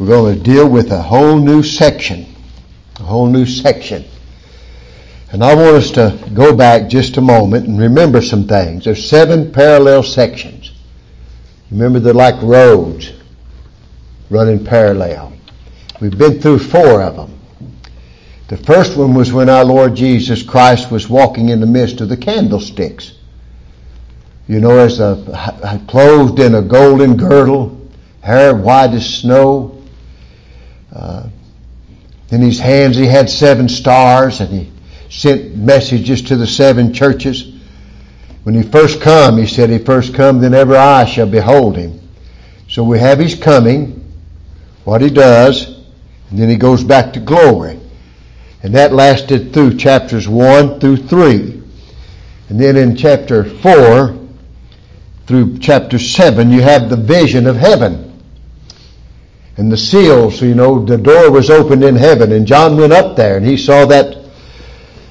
we're going to deal with a whole new section. A whole new section. And I want us to go back just a moment and remember some things. There's seven parallel sections. Remember they're like roads running parallel. We've been through four of them. The first one was when our Lord Jesus Christ was walking in the midst of the candlesticks. You know, as a, clothed in a golden girdle, hair white as snow. Uh, in his hands he had seven stars, and he sent messages to the seven churches. When he first come, he said, he first come, then every eye shall behold him. So we have his coming, what he does, and then he goes back to glory. And that lasted through chapters 1 through 3. And then in chapter 4 through chapter 7, you have the vision of heaven. And the seals, you know, the door was opened in heaven, and John went up there and he saw that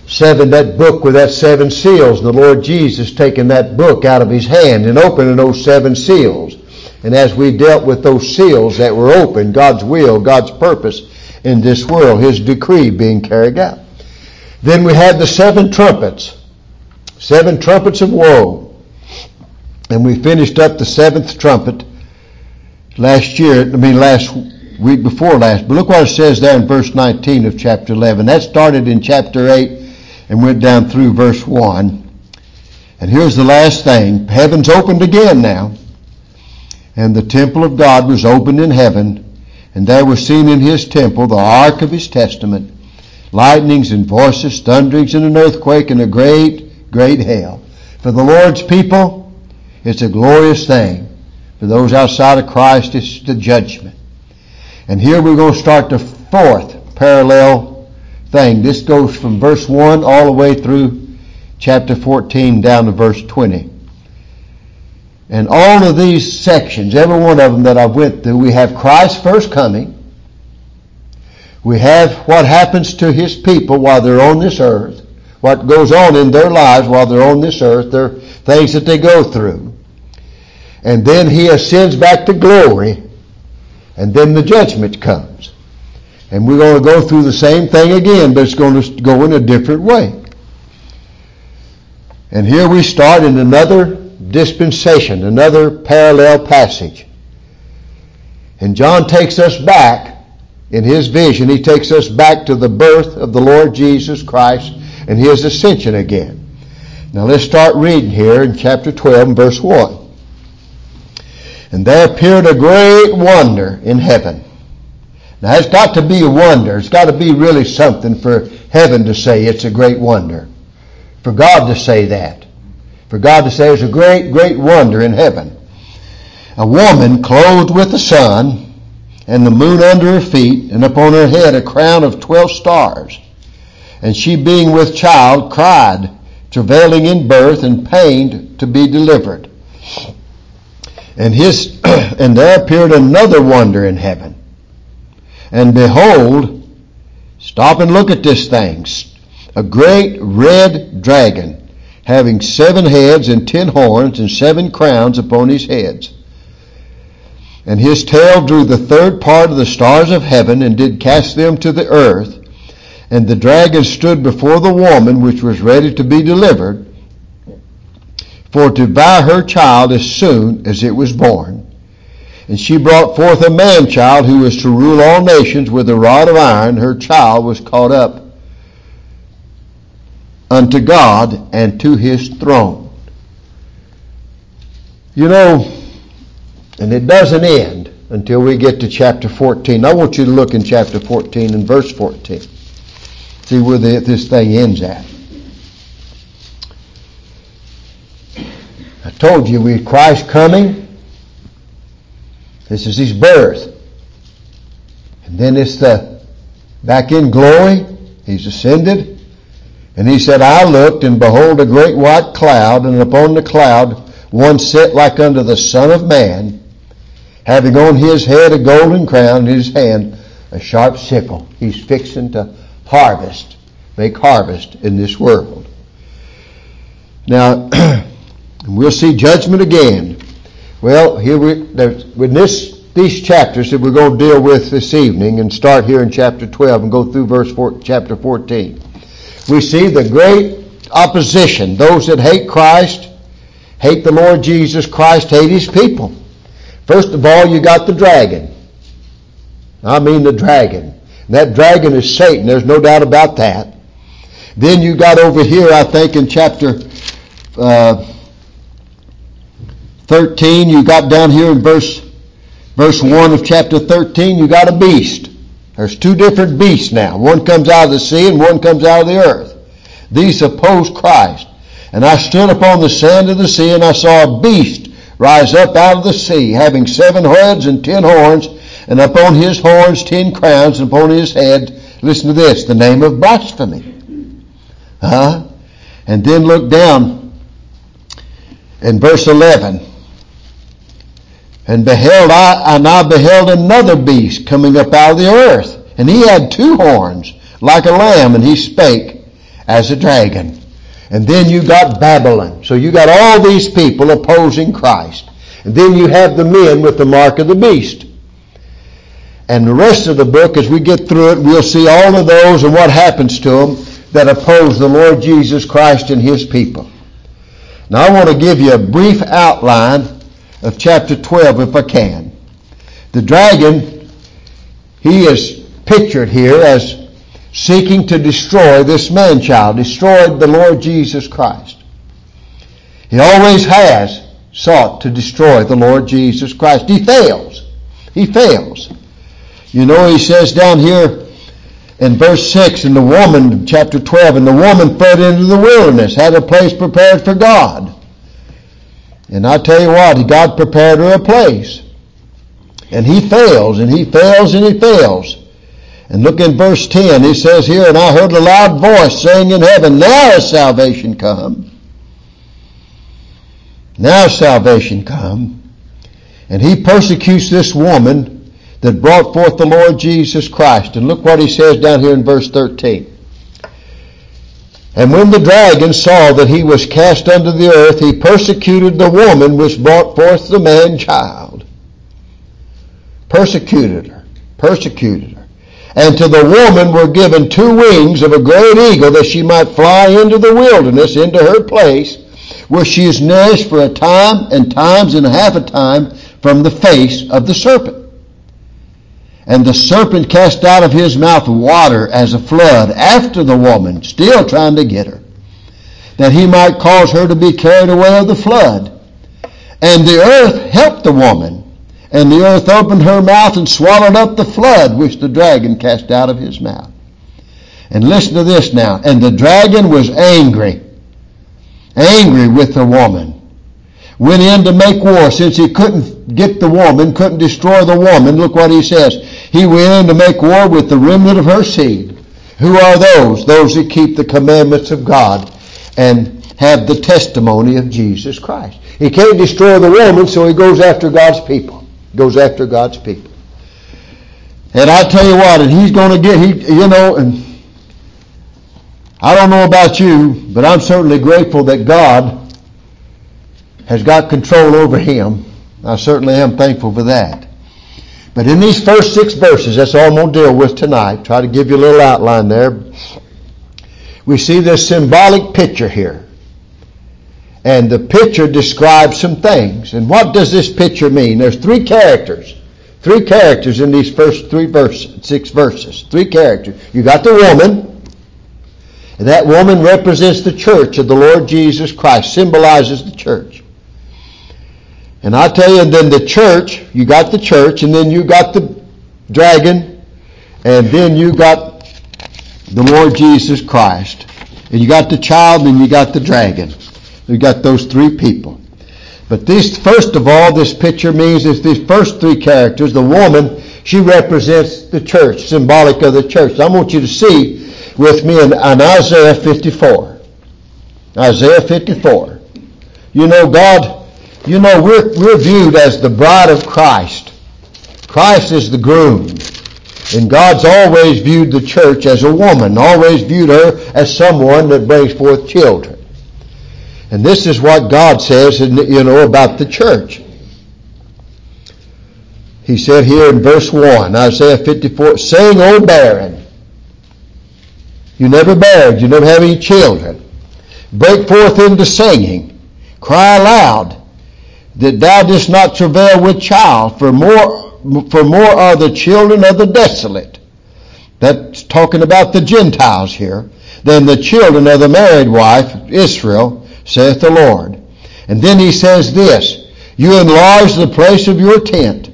seven, that book with that seven seals, the Lord Jesus taking that book out of his hand and opening those seven seals. And as we dealt with those seals that were open, God's will, God's purpose in this world, His decree being carried out. Then we had the seven trumpets, seven trumpets of woe. And we finished up the seventh trumpet last year, I mean last week before last. But look what it says there in verse 19 of chapter 11. That started in chapter 8 and went down through verse 1. And here's the last thing. Heaven's opened again now. And the temple of God was opened in heaven, and there was seen in his temple the ark of his testament, lightnings and voices, thunderings and an earthquake and a great, great hail. For the Lord's people, it's a glorious thing. For those outside of Christ, it's the judgment. And here we're going to start the fourth parallel thing. This goes from verse 1 all the way through chapter 14 down to verse 20. And all of these sections, every one of them that I've went through, we have Christ's first coming. We have what happens to his people while they're on this earth. What goes on in their lives while they're on this earth. There are things that they go through. And then he ascends back to glory. And then the judgment comes. And we're going to go through the same thing again, but it's going to go in a different way. And here we start in another dispensation, another parallel passage. And John takes us back in his vision, he takes us back to the birth of the Lord Jesus Christ and his ascension again. Now let's start reading here in chapter 12 verse 1. And there appeared a great wonder in heaven. Now it's got to be a wonder. It's got to be really something for heaven to say it's a great wonder. For God to say that. For God to say there's a great, great wonder in heaven. A woman clothed with the sun, and the moon under her feet, and upon her head a crown of twelve stars. And she being with child cried, travailing in birth and pained to be delivered. And his, and there appeared another wonder in heaven. And behold, stop and look at this thing. A great red dragon having seven heads and ten horns and seven crowns upon his heads. And his tail drew the third part of the stars of heaven and did cast them to the earth. And the dragon stood before the woman which was ready to be delivered, for to buy her child as soon as it was born. And she brought forth a man child who was to rule all nations with a rod of iron. Her child was caught up unto God and to his throne. You know, and it doesn't end until we get to chapter 14. I want you to look in chapter 14 and verse 14. See where the, this thing ends at. I told you we Christ coming. This is his birth. And then it's the back in glory. He's ascended. And he said, I looked, and behold, a great white cloud, and upon the cloud one set like unto the Son of Man, having on his head a golden crown, in his hand a sharp sickle. He's fixing to harvest, make harvest in this world. Now, we'll see judgment again. Well, here we, when this these chapters that we're going to deal with this evening and start here in chapter 12 and go through verse four, chapter 14, we see the great opposition. Those that hate Christ, hate the Lord Jesus Christ, hate his people. First of all, you got the dragon. I mean the dragon. That dragon is Satan. There's no doubt about that. Then you got over here, I think, in chapter uh, 13, you got down here in verse verse 1 of chapter 13, you got a beast. There's two different beasts now. One comes out of the sea and one comes out of the earth. These oppose Christ. And I stood upon the sand of the sea and I saw a beast rise up out of the sea, having seven heads and ten horns, and upon his horns ten crowns, and upon his head, listen to this, the name of blasphemy. Huh? And then look down in verse 11. And beheld I, and I beheld another beast coming up out of the earth. And he had two horns, like a lamb, and he spake as a dragon. And then you got Babylon. So you got all these people opposing Christ. And then you have the men with the mark of the beast. And the rest of the book, as we get through it, we'll see all of those and what happens to them that oppose the Lord Jesus Christ and His people. Now I want to give you a brief outline of chapter 12 if I can. The dragon, he is pictured here as seeking to destroy this man child, destroyed the Lord Jesus Christ. He always has sought to destroy the Lord Jesus Christ. He fails. He fails. You know, he says down here in verse 6 in the woman, chapter 12, and the woman fled into the wilderness, had a place prepared for God. And I tell you what, God prepared her a place. And he fails, and he fails, and he fails. And look in verse 10, he says here, And I heard a loud voice saying in heaven, Now is salvation come. Now is salvation come. And he persecutes this woman that brought forth the Lord Jesus Christ. And look what he says down here in verse 13. And when the dragon saw that he was cast under the earth, he persecuted the woman which brought forth the man child. Persecuted her. Persecuted her. And to the woman were given two wings of a great eagle that she might fly into the wilderness, into her place, where she is nourished for a time and times and a half a time from the face of the serpent. And the serpent cast out of his mouth water as a flood after the woman, still trying to get her, that he might cause her to be carried away of the flood. And the earth helped the woman, and the earth opened her mouth and swallowed up the flood which the dragon cast out of his mouth. And listen to this now. And the dragon was angry, angry with the woman went in to make war since he couldn't get the woman, couldn't destroy the woman. Look what he says. He went in to make war with the remnant of her seed. Who are those? Those that keep the commandments of God and have the testimony of Jesus Christ. He can't destroy the woman, so he goes after God's people. He Goes after God's people. And I tell you what, and he's going to get, he, you know, and I don't know about you, but I'm certainly grateful that God has got control over him. I certainly am thankful for that. But in these first six verses, that's all I'm going to deal with tonight. Try to give you a little outline there. We see this symbolic picture here. And the picture describes some things. And what does this picture mean? There's three characters. Three characters in these first three verses, six verses. Three characters. You got the woman. And that woman represents the church of the Lord Jesus Christ, symbolizes the church. And I tell you, and then the church, you got the church, and then you got the dragon, and then you got the Lord Jesus Christ. And you got the child, and you got the dragon. You got those three people. But this, first of all, this picture means that these first three characters, the woman, she represents the church, symbolic of the church. I want you to see with me in, in Isaiah 54. Isaiah 54. You know, God you know, we're, we're viewed as the bride of Christ. Christ is the groom. And God's always viewed the church as a woman, always viewed her as someone that brings forth children. And this is what God says, you know, about the church. he said here in verse 1, Isaiah 54, Sing, O barren. You never married, you never have any children. Break forth into singing. Cry aloud that thou didst not travail with child, for more, for more are the children of the desolate. That's talking about the Gentiles here, than the children of the married wife, Israel, saith the Lord. And then he says this, you enlarge the place of your tent.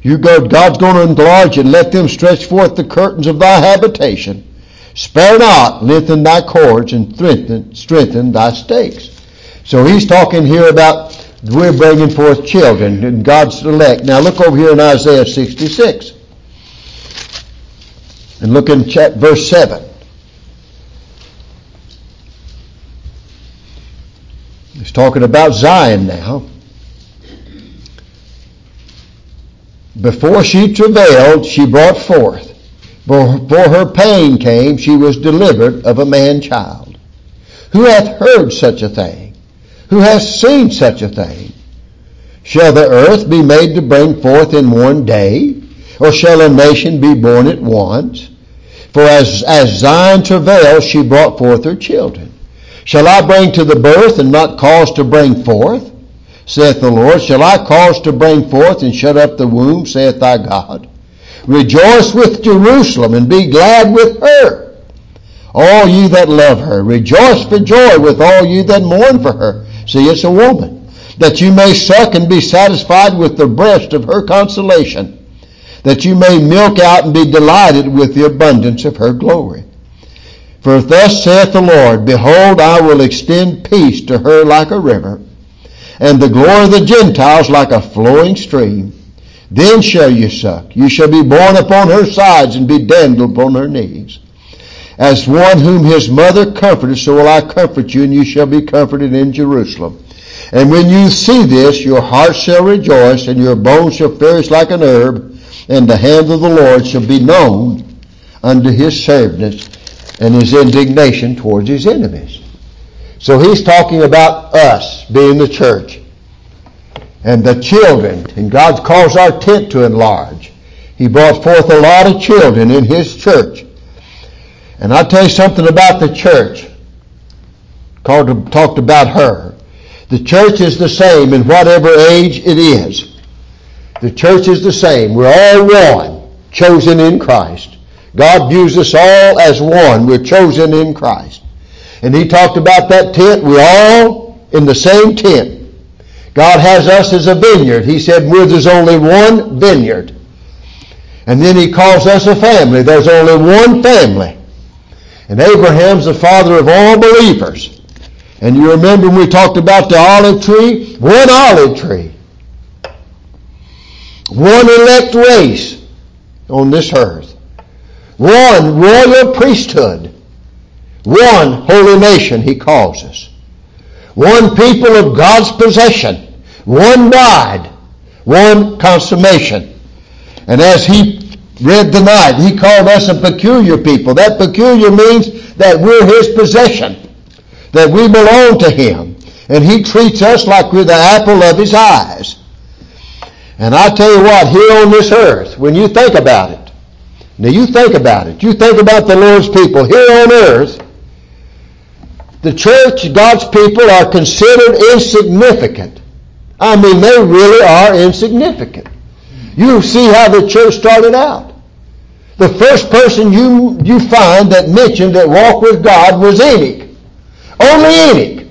You go, God's going to enlarge it. Let them stretch forth the curtains of thy habitation. Spare not, lengthen thy cords, and strengthen, strengthen thy stakes. So he's talking here about we're bringing forth children and God's elect. Now look over here in Isaiah 66. And look in chapter, verse 7. He's talking about Zion now. Before she travailed, she brought forth. Before her pain came, she was delivered of a man child. Who hath heard such a thing? Who has seen such a thing? Shall the earth be made to bring forth in one day? Or shall a nation be born at once? For as, as Zion travailed, she brought forth her children. Shall I bring to the birth and not cause to bring forth? saith the Lord. Shall I cause to bring forth and shut up the womb, saith thy God? Rejoice with Jerusalem and be glad with her. All you that love her, rejoice for joy with all you that mourn for her. See, it's a woman. That you may suck and be satisfied with the breast of her consolation. That you may milk out and be delighted with the abundance of her glory. For thus saith the Lord, Behold, I will extend peace to her like a river and the glory of the Gentiles like a flowing stream. Then shall you suck. You shall be borne upon her sides and be dandled upon her knees. As one whom his mother comforted, so will I comfort you, and you shall be comforted in Jerusalem. And when you see this, your heart shall rejoice, and your bones shall flourish like an herb, and the hand of the Lord shall be known unto his servants, and his indignation towards his enemies. So he's talking about us being the church and the children. And God calls our tent to enlarge. He brought forth a lot of children in his church. And I'll tell you something about the church. Called, talked about her. The church is the same in whatever age it is. The church is the same. We're all one, chosen in Christ. God views us all as one. We're chosen in Christ. And he talked about that tent. We're all in the same tent. God has us as a vineyard. He said, where there's only one vineyard. And then he calls us a family. There's only one family. And Abraham's the father of all believers. And you remember when we talked about the olive tree? One olive tree. One elect race on this earth. One royal priesthood. One holy nation, he calls us. One people of God's possession. One bride. One consummation. And as he read tonight, he called us a peculiar people. That peculiar means that we're his possession. That we belong to him. And he treats us like we're the apple of his eyes. And I tell you what, here on this earth, when you think about it, now you think about it. You think about the Lord's people here on earth, the church, God's people, are considered insignificant. I mean, they really are insignificant. You see how the church started out. The first person you, you find that mentioned that walked with God was Enoch. Only Enoch.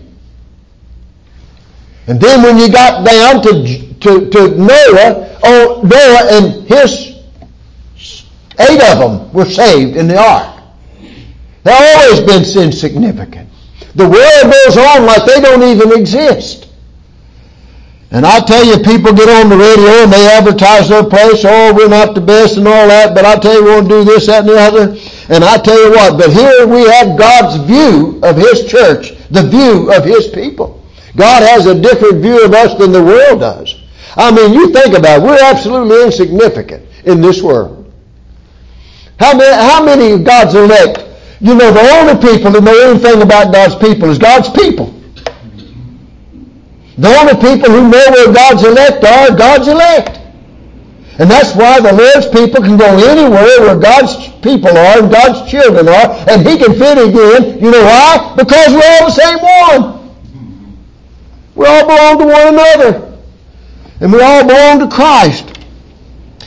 And then when you got down to, to, to Noah, oh, Noah and his eight of them were saved in the ark. They've always been insignificant. The world goes on like they don't even exist. And I tell you, people get on the radio and they advertise their place, oh, we're not the best and all that, but I tell you, we want to do this, that, and the other. And I tell you what, but here we have God's view of His church, the view of His people. God has a different view of us than the world does. I mean, you think about it, we're absolutely insignificant in this world. How many, how many of God's elect you know, the only people that know anything about God's people is God's people. The only people who know where God's elect are God's elect. And that's why the Lord's people can go anywhere where God's people are and God's children are, and He can fit in. You know why? Because we're all the same one. We all belong to one another. And we all belong to Christ.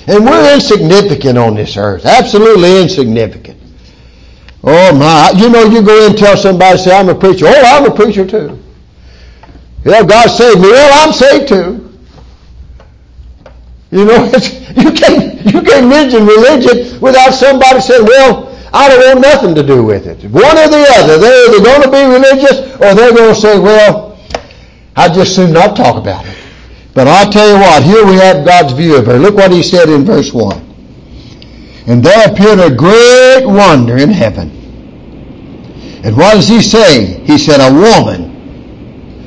And we're insignificant on this earth. Absolutely insignificant. Oh my, you know, you go in and tell somebody, say, I'm a preacher. Oh, I'm a preacher too. Yeah, God saved me. Well, I'm saved too. You know, you can't you can't mention religion without somebody saying, "Well, I don't want nothing to do with it." One or the other. They're either going to be religious or they're going to say, "Well, I just soon not talk about it." But I tell you what, here we have God's view of her. Look what He said in verse one. And there appeared a great wonder in heaven. And what does He say? He said, "A woman,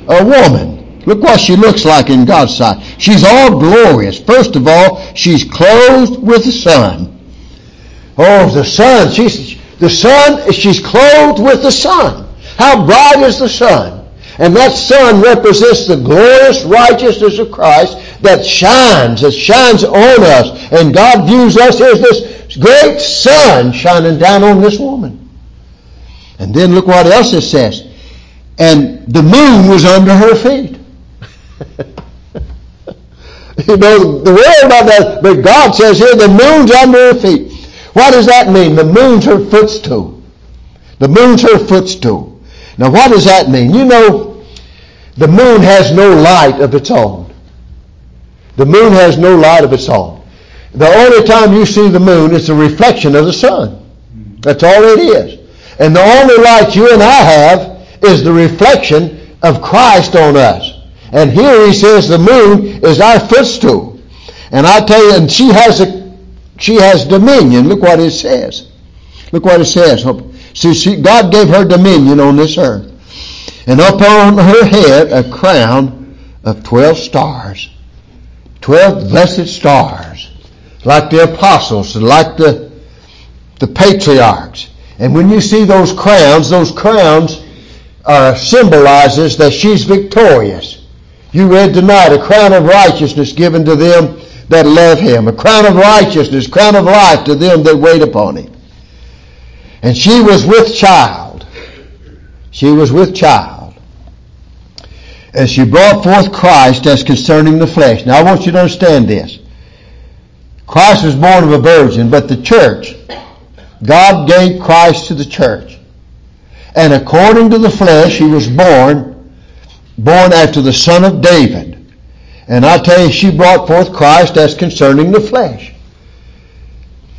a woman." Look what she looks like in God's sight. She's all glorious. First of all, she's clothed with the sun. Oh, the sun. She's, the sun, she's clothed with the sun. How bright is the sun? And that sun represents the glorious righteousness of Christ that shines, that shines on us. And God views us as this great sun shining down on this woman. And then look what else it says. And the moon was under her feet. you know, the world that, but God says here the moon's under her feet. What does that mean? The moon's her footstool. The moon's her footstool. Now what does that mean? You know, the moon has no light of its own. The moon has no light of its own. The only time you see the moon is a reflection of the sun. That's all it is. And the only light you and I have is the reflection of Christ on us. And here he says the moon is our footstool. And I tell you, and she has a, she has dominion. Look what it says. Look what it says. See, she, God gave her dominion on this earth. And upon her head a crown of 12 stars. 12 blessed stars. Like the apostles, like the, the patriarchs. And when you see those crowns, those crowns are symbolizes that she's victorious. You read tonight, a crown of righteousness given to them that love him. A crown of righteousness, crown of life to them that wait upon him. And she was with child. She was with child. And she brought forth Christ as concerning the flesh. Now I want you to understand this. Christ was born of a virgin, but the church, God gave Christ to the church. And according to the flesh, he was born born after the son of David. And I tell you, she brought forth Christ as concerning the flesh.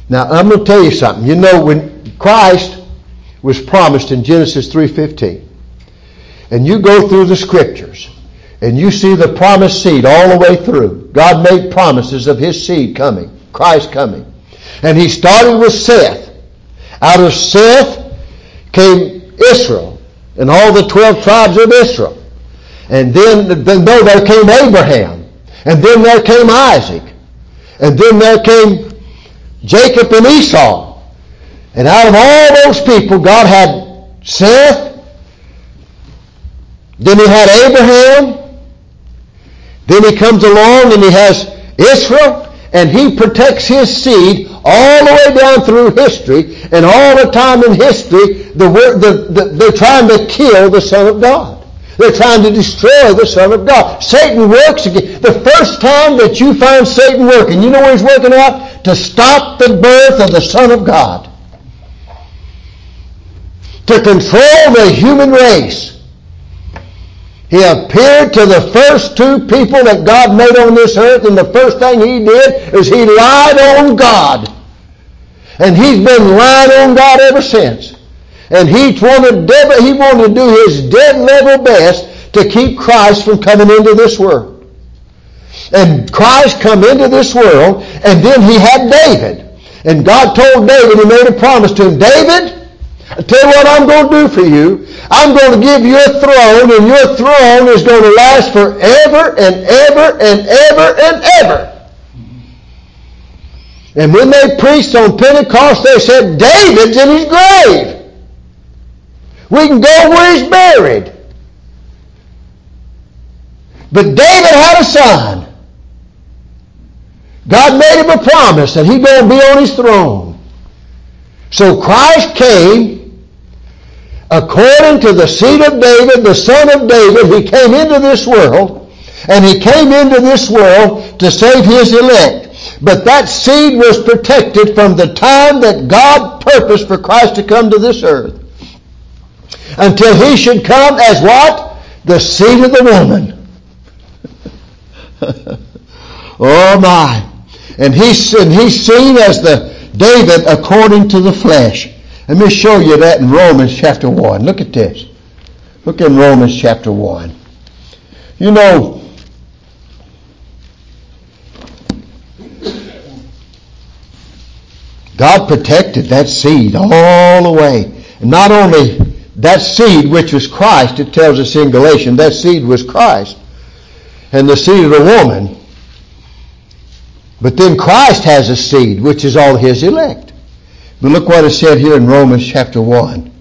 Now, I'm going to tell you something. You know, when Christ was promised in Genesis 3.15, and you go through the scriptures, and you see the promised seed all the way through. God made promises of his seed coming, Christ coming. And he started with Seth. Out of Seth came Israel and all the 12 tribes of Israel. And then, then there came Abraham. And then there came Isaac. And then there came Jacob and Esau. And out of all those people, God had Seth. Then he had Abraham. Then he comes along and he has Israel. And he protects his seed all the way down through history. And all the time in history, the, the, the, they're trying to kill the Son of God. They're trying to destroy the Son of God. Satan works again. The first time that you find Satan working, you know where he's working at? To stop the birth of the Son of God. To control the human race. He appeared to the first two people that God made on this earth, and the first thing he did is he lied on God. And he's been lying on God ever since. And he wanted, he wanted to do his dead level best to keep Christ from coming into this world. And Christ come into this world, and then he had David. And God told David, he made a promise to him, David, I tell you what I'm going to do for you. I'm going to give you a throne, and your throne is going to last forever and ever and ever and ever. And when they preached on Pentecost, they said, David's in his grave. We can go where he's buried. But David had a son. God made him a promise that he's going to be on his throne. So Christ came according to the seed of David, the son of David. He came into this world, and he came into this world to save his elect. But that seed was protected from the time that God purposed for Christ to come to this earth until he should come as what? The seed of the woman. oh my. And he's, and he's seen as the David according to the flesh. Let me show you that in Romans chapter 1. Look at this. Look in Romans chapter 1. You know, God protected that seed all the way. And not only that seed, which was Christ, it tells us in Galatians, that seed was Christ. And the seed of the woman. But then Christ has a seed, which is all his elect. But look what is said here in Romans chapter 1.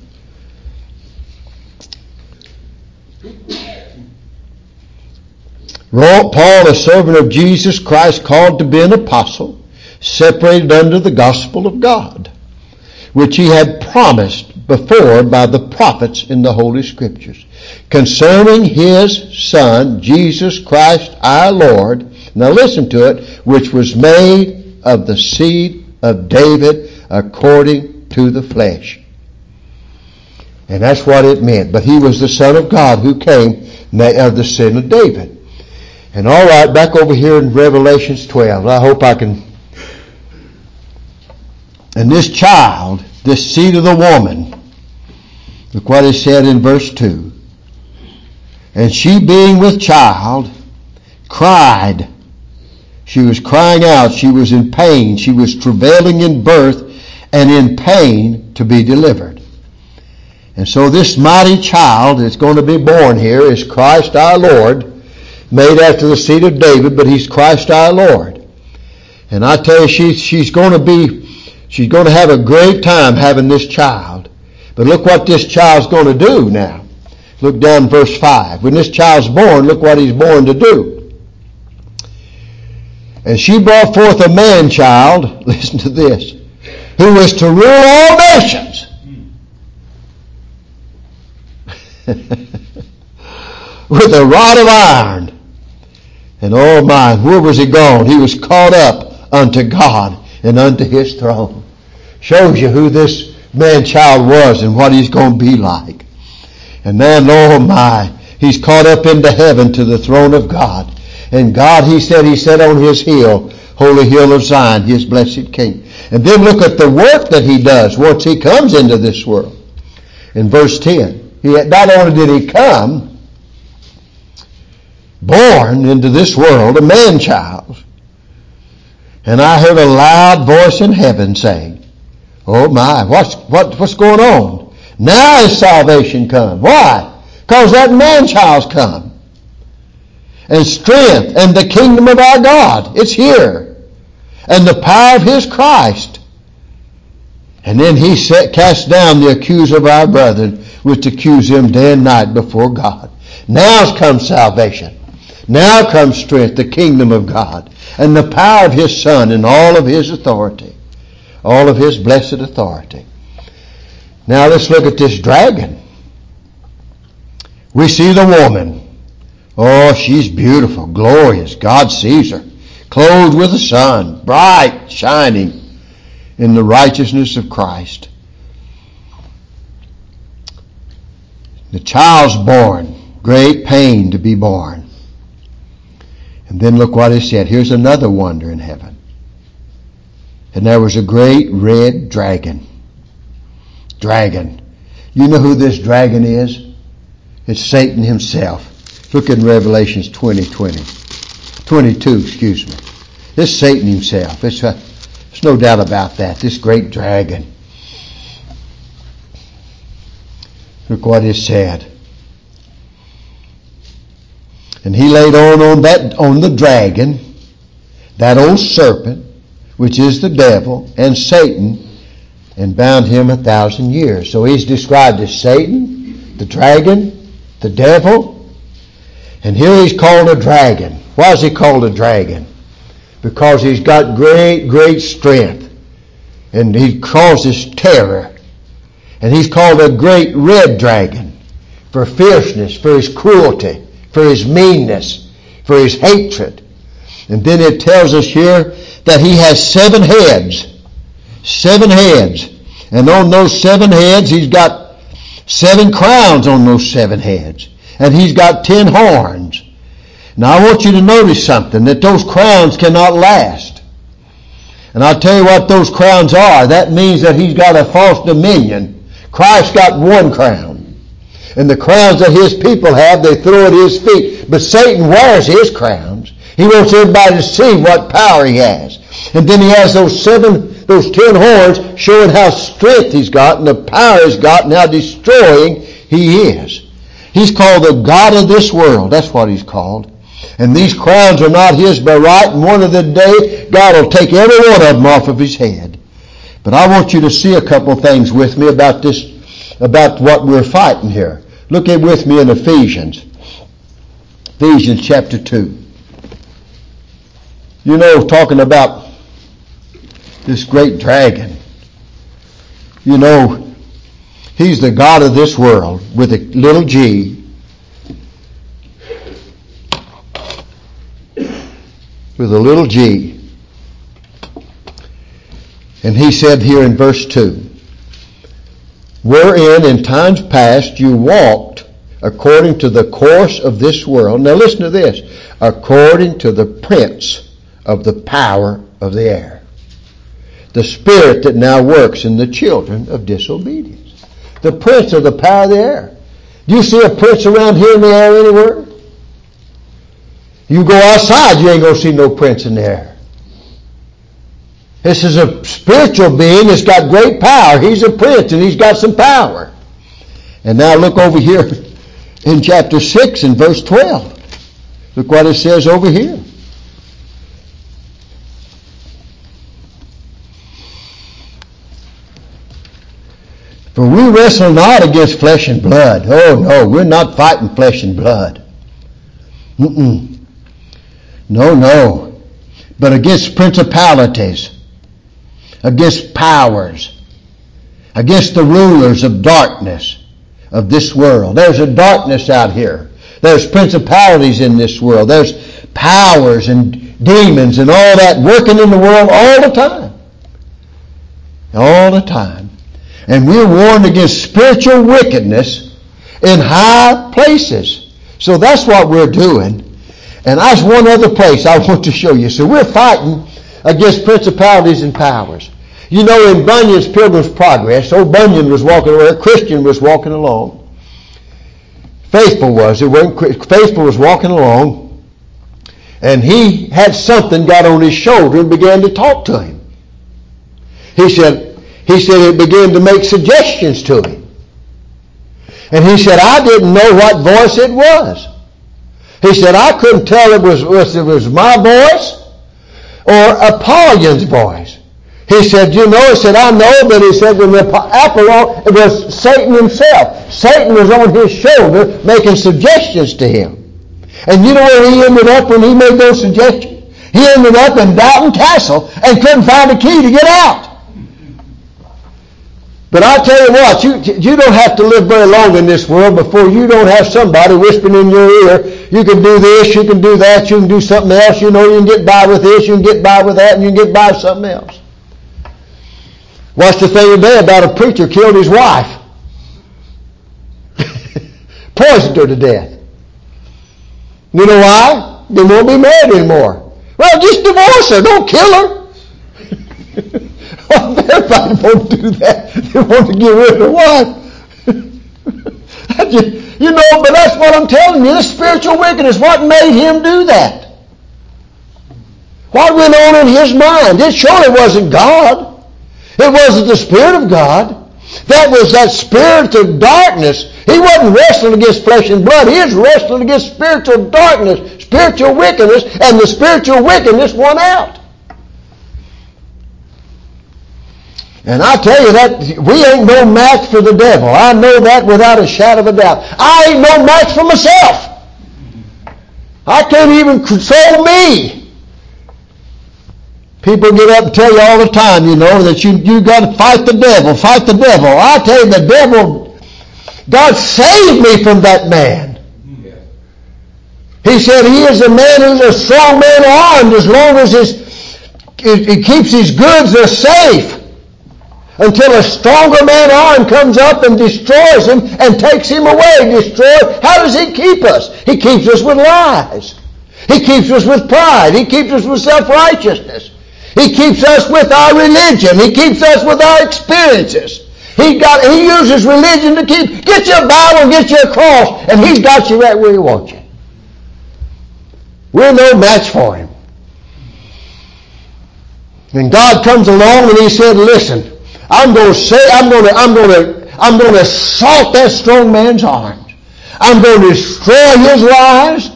Paul, a servant of Jesus Christ, called to be an apostle, separated under the gospel of God, which he had promised before by the prophets in the Holy Scriptures concerning his Son, Jesus Christ our Lord. Now listen to it, which was made of the seed of David according to the flesh. And that's what it meant. But he was the Son of God who came of the sin of David. And all right, back over here in Revelations 12. I hope I can. And this child, this seed of the woman, Look what is said in verse 2. And she being with child cried. She was crying out. She was in pain. She was travailing in birth and in pain to be delivered. And so this mighty child that's going to be born here is Christ our Lord, made after the seed of David, but he's Christ our Lord. And I tell you, she's, she's going to be, she's going to have a great time having this child. But look what this child's going to do now. Look down verse 5. When this child's born, look what he's born to do. And she brought forth a man child, listen to this, who was to rule all nations. With a rod of iron. And oh my, where was he gone? He was caught up unto God and unto his throne. Shows you who this man child was and what he's going to be like. And then, oh my, he's caught up into heaven to the throne of God. And God, he said, he sat on his hill, holy hill of Zion, his blessed king. And then look at the work that he does once he comes into this world. In verse 10, he, not only did he come, born into this world, a man child, and I heard a loud voice in heaven saying, Oh my, what's, what, what's going on? Now is salvation come. Why? Because that man child's come. And strength and the kingdom of our God. It's here. And the power of his Christ. And then he set, cast down the accuser of our brethren, which accuse him day and night before God. Now comes salvation. Now comes strength, the kingdom of God, and the power of his Son and all of his authority all of his blessed authority. Now let's look at this dragon. We see the woman. Oh, she's beautiful, glorious. God sees her. Clothed with the sun, bright, shining in the righteousness of Christ. The child's born. Great pain to be born. And then look what is said. Here's another wonder in heaven. And there was a great red dragon. Dragon. You know who this dragon is? It's Satan himself. Look in Revelations 20, 20. 22, excuse me. This Satan himself. It's a, there's no doubt about that. This great dragon. Look what is said. And he laid on on that on the dragon, that old serpent, which is the devil, and Satan, and bound him a thousand years. So he's described as Satan, the dragon, the devil, and here he's called a dragon. Why is he called a dragon? because he's got great, great strength. And he causes terror. And he's called a great red dragon for fierceness, for his cruelty, for his meanness, for his hatred. And then it tells us here that he has seven heads. Seven heads. And on those seven heads, he's got seven crowns on those seven heads. And he's got ten horns. Now I want you to notice something, that those crowns cannot last. And I'll tell you what those crowns are. That means that he's got a false dominion. Christ got one crown. And the crowns that his people have, they throw at his feet. But Satan wears his crowns. He wants everybody to see what power he has. And then he has those seven, those ten horns showing how strength he's got and the power he's got and how destroying he is. He's called the God of this world. That's what he's called. And these crowns are not his by right, and one of the day, God will take every one of them off of his head. But I want you to see a couple things with me about this, about what we're fighting here. Look at with me in Ephesians. Ephesians chapter 2. You know, talking about this great dragon. You know, he's the God of this world with a little g. With a little g. And he said here in verse 2 Wherein in times past you walked according to the course of this world. Now listen to this. According to the prince of the power of the air. The spirit that now works in the children of disobedience. The prince of the power of the air. Do you see a prince around here in the air anywhere? You go outside, you ain't to see no prince in the air. This is a spiritual being that's got great power. He's a prince and he's got some power. And now look over here in chapter 6 and verse 12. Look what it says over here. For we wrestle not against flesh and blood. Oh no, we're not fighting flesh and blood. Mm-mm. No, no. But against principalities, against powers, against the rulers of darkness of this world. There's a darkness out here. There's principalities in this world. There's powers and demons and all that working in the world all the time. All the time. And we're warned against spiritual wickedness in high places. So that's what we're doing. And that's one other place I want to show you. So we're fighting against principalities and powers. You know, in Bunyan's Pilgrim's Progress, old Bunyan was walking, or a Christian was walking along. Faithful was. It wasn't, Faithful was walking along, and he had something got on his shoulder and began to talk to him. He said, he said it began to make suggestions to him. And he said, I didn't know what voice it was. He said, I couldn't tell it was, it was my voice or Apollyon's voice. He said, you know, he said, I know, but he said, when Apollyon, it was Satan himself. Satan was on his shoulder making suggestions to him. And you know where he ended up when he made those suggestions? He ended up in Doubting Castle and couldn't find a key to get out. But I tell you what, you, you don't have to live very long in this world before you don't have somebody whispering in your ear, you can do this, you can do that, you can do something else, you know, you can get by with this, you can get by with that, and you can get by with something else. Watched the thing today about a preacher killed his wife. Poisoned her to death. You know why? They won't be married anymore. Well, just divorce her, don't kill her. Everybody won't do that. They want to get rid of what? you know, but that's what I'm telling you. The spiritual wickedness. What made him do that? What went on in his mind? It surely wasn't God. It wasn't the Spirit of God. That was that spirit of darkness. He wasn't wrestling against flesh and blood. He was wrestling against spiritual darkness, spiritual wickedness, and the spiritual wickedness won out. And I tell you that we ain't no match for the devil. I know that without a shadow of a doubt. I ain't no match for myself. I can't even control me. People get up and tell you all the time, you know, that you you got to fight the devil, fight the devil. I tell you, the devil, God saved me from that man. He said he is a man who's a strong man armed as long as his, he keeps his goods, they're safe. Until a stronger man armed comes up and destroys him and takes him away, destroy. How does he keep us? He keeps us with lies. He keeps us with pride. He keeps us with self-righteousness. He keeps us with our religion. He keeps us with our experiences. He got he uses religion to keep get your Bible, get your cross, and he's got you right where he wants you. We're no match for him. And God comes along and he said, listen, I'm going to say, I'm going to, I'm going to, I'm going to assault that strong man's arms. I'm going to destroy his lies.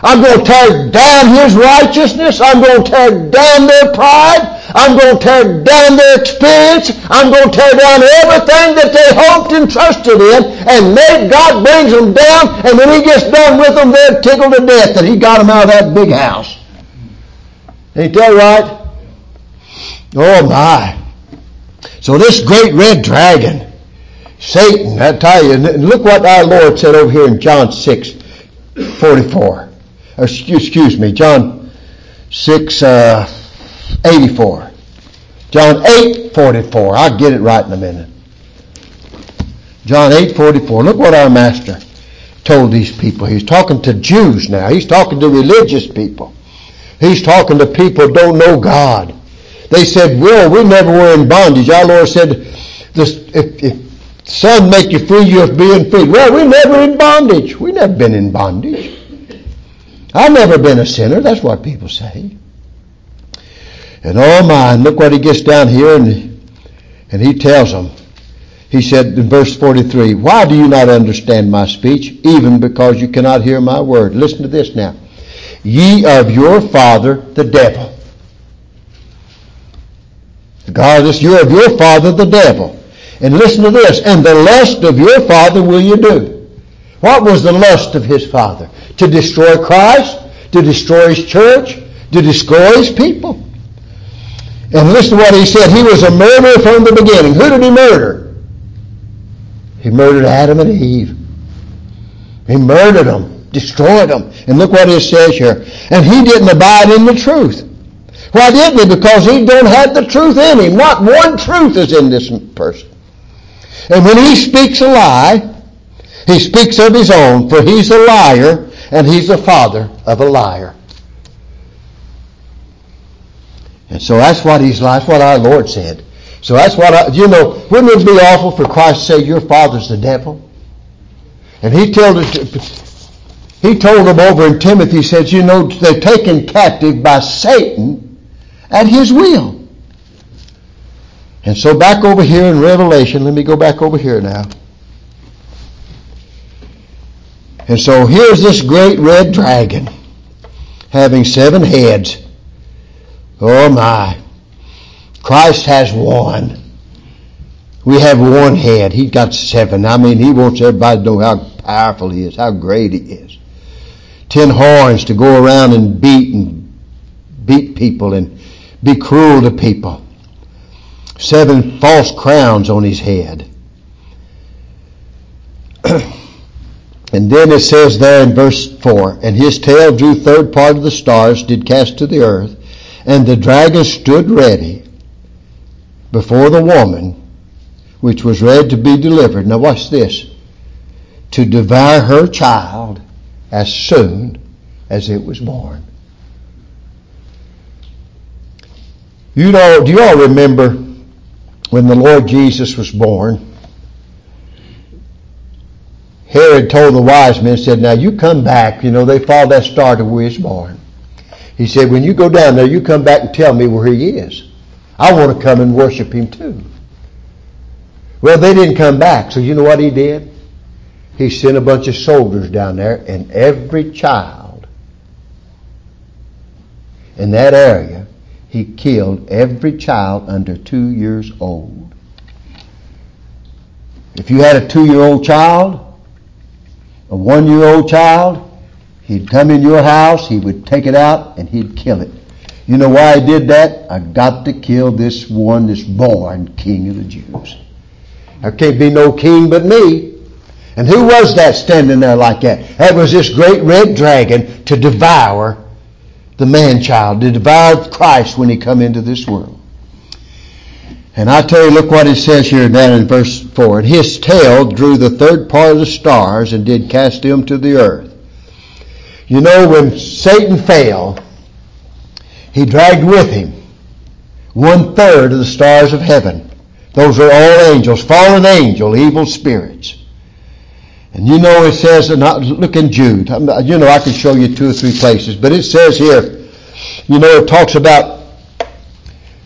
I'm going to tear down his righteousness. I'm going to tear down their pride. I'm going to tear down their experience. I'm going to tear down everything that they hoped and trusted in and make God brings them down and when he gets done with them, they're tickled to death that he got them out of that big house. Ain't that right? Oh my. So this great red dragon, Satan, I tell you, look what our Lord said over here in John 6, 44 excuse me, John 6, uh, 84. John 8, 44. I'll get it right in a minute. John 8, 44. Look what our master told these people. He's talking to Jews now. He's talking to religious people. He's talking to people who don't know God. They said, well, we never were in bondage. Our Lord said, if, if Son make you free, you're being free. Well, we never in bondage. We never been in bondage. I've never been a sinner. That's what people say. And oh my, and look what he gets down here and, and he tells them. He said in verse 43, Why do you not understand my speech, even because you cannot hear my word? Listen to this now. Ye of your father, the devil. God, this, you're of your father, the devil. And listen to this. And the lust of your father will you do. What was the lust of his father? to destroy Christ, to destroy His church, to destroy His people. And listen to what he said. He was a murderer from the beginning. Who did he murder? He murdered Adam and Eve. He murdered them, destroyed them. And look what it says here. And he didn't abide in the truth. Why didn't he? Because he don't have the truth in him. Not one truth is in this person. And when he speaks a lie, he speaks of his own, for he's a liar and he's the father of a liar. And so that's what he's like, that's what our Lord said. So that's what I, you know, wouldn't it be awful for Christ to say your father's the devil? And he told it, he told them over in Timothy, he said, you know, they're taken captive by Satan at his will. And so back over here in Revelation, let me go back over here now. And so here's this great red dragon having seven heads. Oh my. Christ has one. We have one head. He's got seven. I mean, he wants everybody to know how powerful he is, how great he is. Ten horns to go around and beat and beat people and be cruel to people. Seven false crowns on his head. And then it says there in verse 4, And his tail drew third part of the stars, did cast to the earth, and the dragon stood ready before the woman, which was ready to be delivered. Now watch this. To devour her child as soon as it was born. You know, do you all remember when the Lord Jesus was born? Herod told the wise men, said, now you come back. You know, they followed that star to where he's born. He said, when you go down there, you come back and tell me where he is. I want to come and worship him too. Well, they didn't come back. So you know what he did? He sent a bunch of soldiers down there and every child in that area, he killed every child under two years old. If you had a two-year-old child, a one year old child, he'd come in your house, he would take it out, and he'd kill it. You know why I did that? I got to kill this one this born king of the Jews. There can't be no king but me. And who was that standing there like that? That was this great red dragon to devour the man child, to devour Christ when he come into this world. And I tell you, look what it says here down in verse 4. And his tail drew the third part of the stars and did cast them to the earth. You know, when Satan fell, he dragged with him one third of the stars of heaven. Those are all angels, fallen angel, evil spirits. And you know it says, and look in Jude, you know I can show you two or three places, but it says here, you know it talks about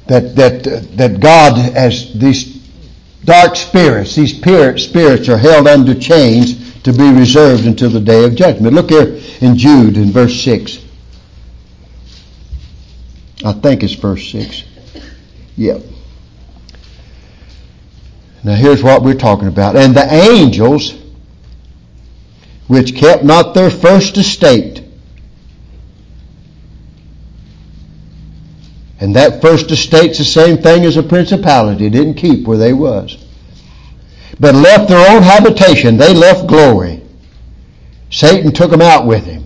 that, that, uh, that God, as these dark spirits, these spirits are held under chains to be reserved until the day of judgment. Look here in Jude in verse 6. I think it's verse 6. Yep. Now here's what we're talking about. And the angels, which kept not their first estate, and that first estate's the same thing as a principality, didn't keep where they was, but left their own habitation. They left glory. Satan took them out with him.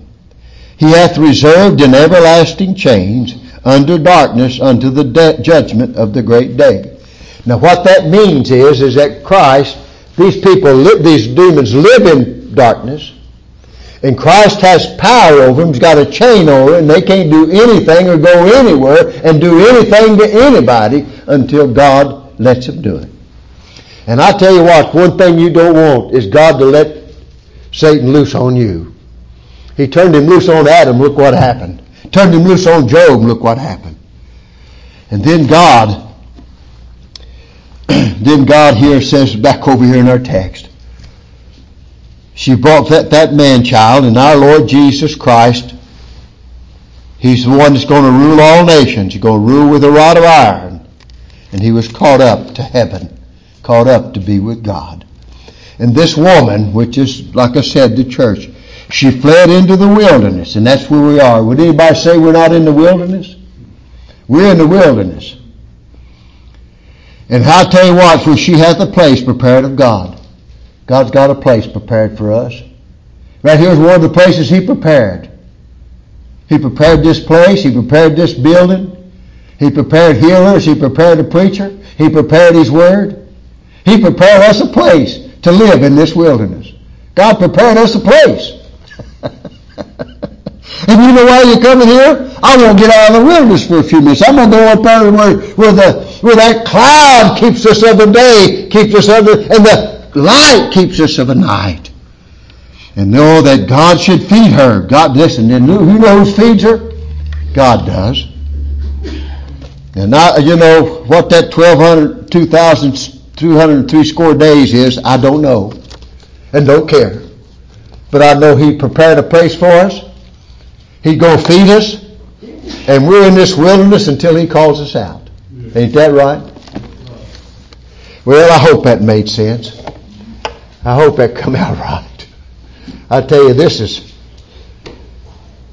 He hath reserved in everlasting chains under darkness unto the de- judgment of the great day. Now what that means is, is that Christ, these people, these demons live in darkness, and Christ has power over them. He's got a chain over them, and they can't do anything or go anywhere and do anything to anybody until God lets them do it. And I tell you what, one thing you don't want is God to let Satan loose on you. He turned him loose on Adam. Look what happened. Turned him loose on Job. Look what happened. And then God, then God here says back over here in our text, she brought that, that man child and our Lord Jesus Christ. He's the one that's going to rule all nations. He's going to rule with a rod of iron. And he was caught up to heaven, caught up to be with God. And this woman, which is, like I said, the church, she fled into the wilderness, and that's where we are. Would anybody say we're not in the wilderness? We're in the wilderness. And I'll tell you what, for she hath a place prepared of God. God's got a place prepared for us. Right here's one of the places He prepared. He prepared this place. He prepared this building. He prepared healers. He prepared a preacher. He prepared His Word. He prepared us a place to live in this wilderness. God prepared us a place. and you know why you're coming here? I want to get out of the wilderness for a few minutes. I'm going to go up there where, where, the, where that cloud keeps us of the day, keeps us of the, and the light keeps us of a night. And know that God should feed her. God, listen, and who knows feeds her? God does. And now, you know, what that 1,200, 2,203 score days is, I don't know. And don't care. But I know He prepared a place for us. He's going to feed us. And we're in this wilderness until He calls us out. Ain't that right? Well, I hope that made sense. I hope that come out right. I tell you, this is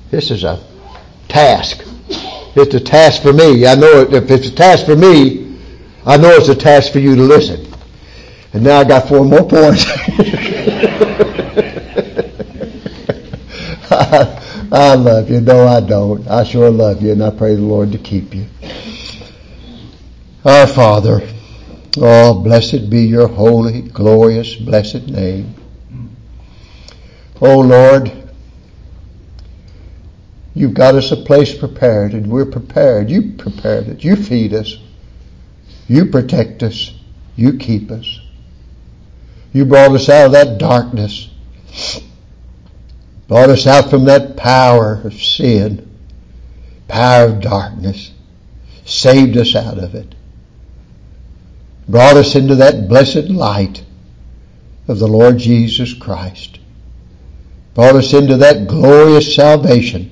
this is a task. It's a task for me. I know it, if it's a task for me, I know it's a task for you to listen. And now I got four more points. I love you. No, I don't. I sure love you, and I pray the Lord to keep you. Our Father, oh, blessed be your holy, glorious, blessed name. Oh, Lord, you've got us a place prepared, and we're prepared. You prepared it. You feed us. You protect us. You keep us. You brought us out of that darkness brought us out from that power of sin, power of darkness, saved us out of it, brought us into that blessed light of the Lord Jesus Christ, brought us into that glorious salvation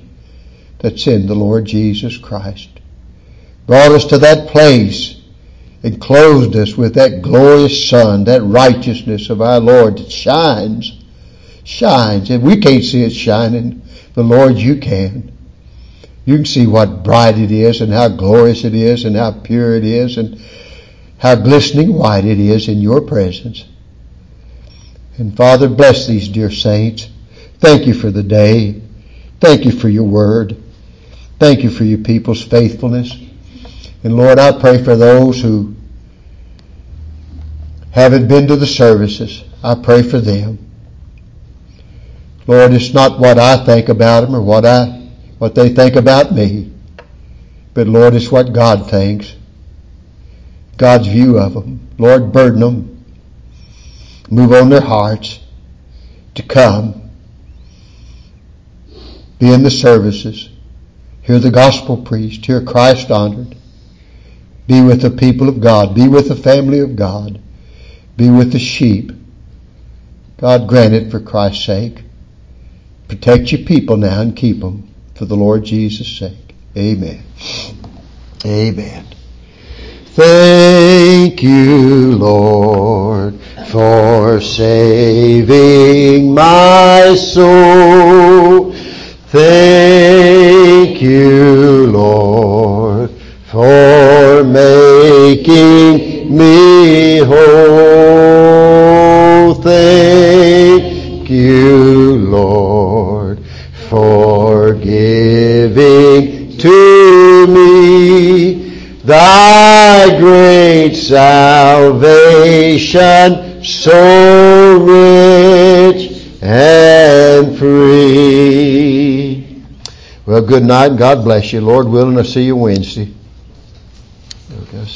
that's in the Lord Jesus Christ, brought us to that place and clothed us with that glorious sun, that righteousness of our Lord that shines shines. And we can't see it shining. The Lord, you can. You can see what bright it is and how glorious it is and how pure it is and how glistening white it is in your presence. And Father, bless these dear saints. Thank you for the day. Thank you for your word. Thank you for your people's faithfulness. And Lord, I pray for those who haven't been to the services. I pray for them. Lord, it's not what I think about them or what I, what they think about me. But Lord, it's what God thinks. God's view of them. Lord, burden them. Move on their hearts to come. Be in the services. Hear the gospel preached. Hear Christ honored. Be with the people of God. Be with the family of God. Be with the sheep. God grant it for Christ's sake. Protect your people now and keep them for the Lord Jesus' sake. Amen. Amen. Thank you, Lord, for saving my soul. Thank you, Lord, for making me whole. Thank you, Lord, for giving to me great salvation so rich and free. Well, good night God bless you. Lord willing, I'll see you Wednesday.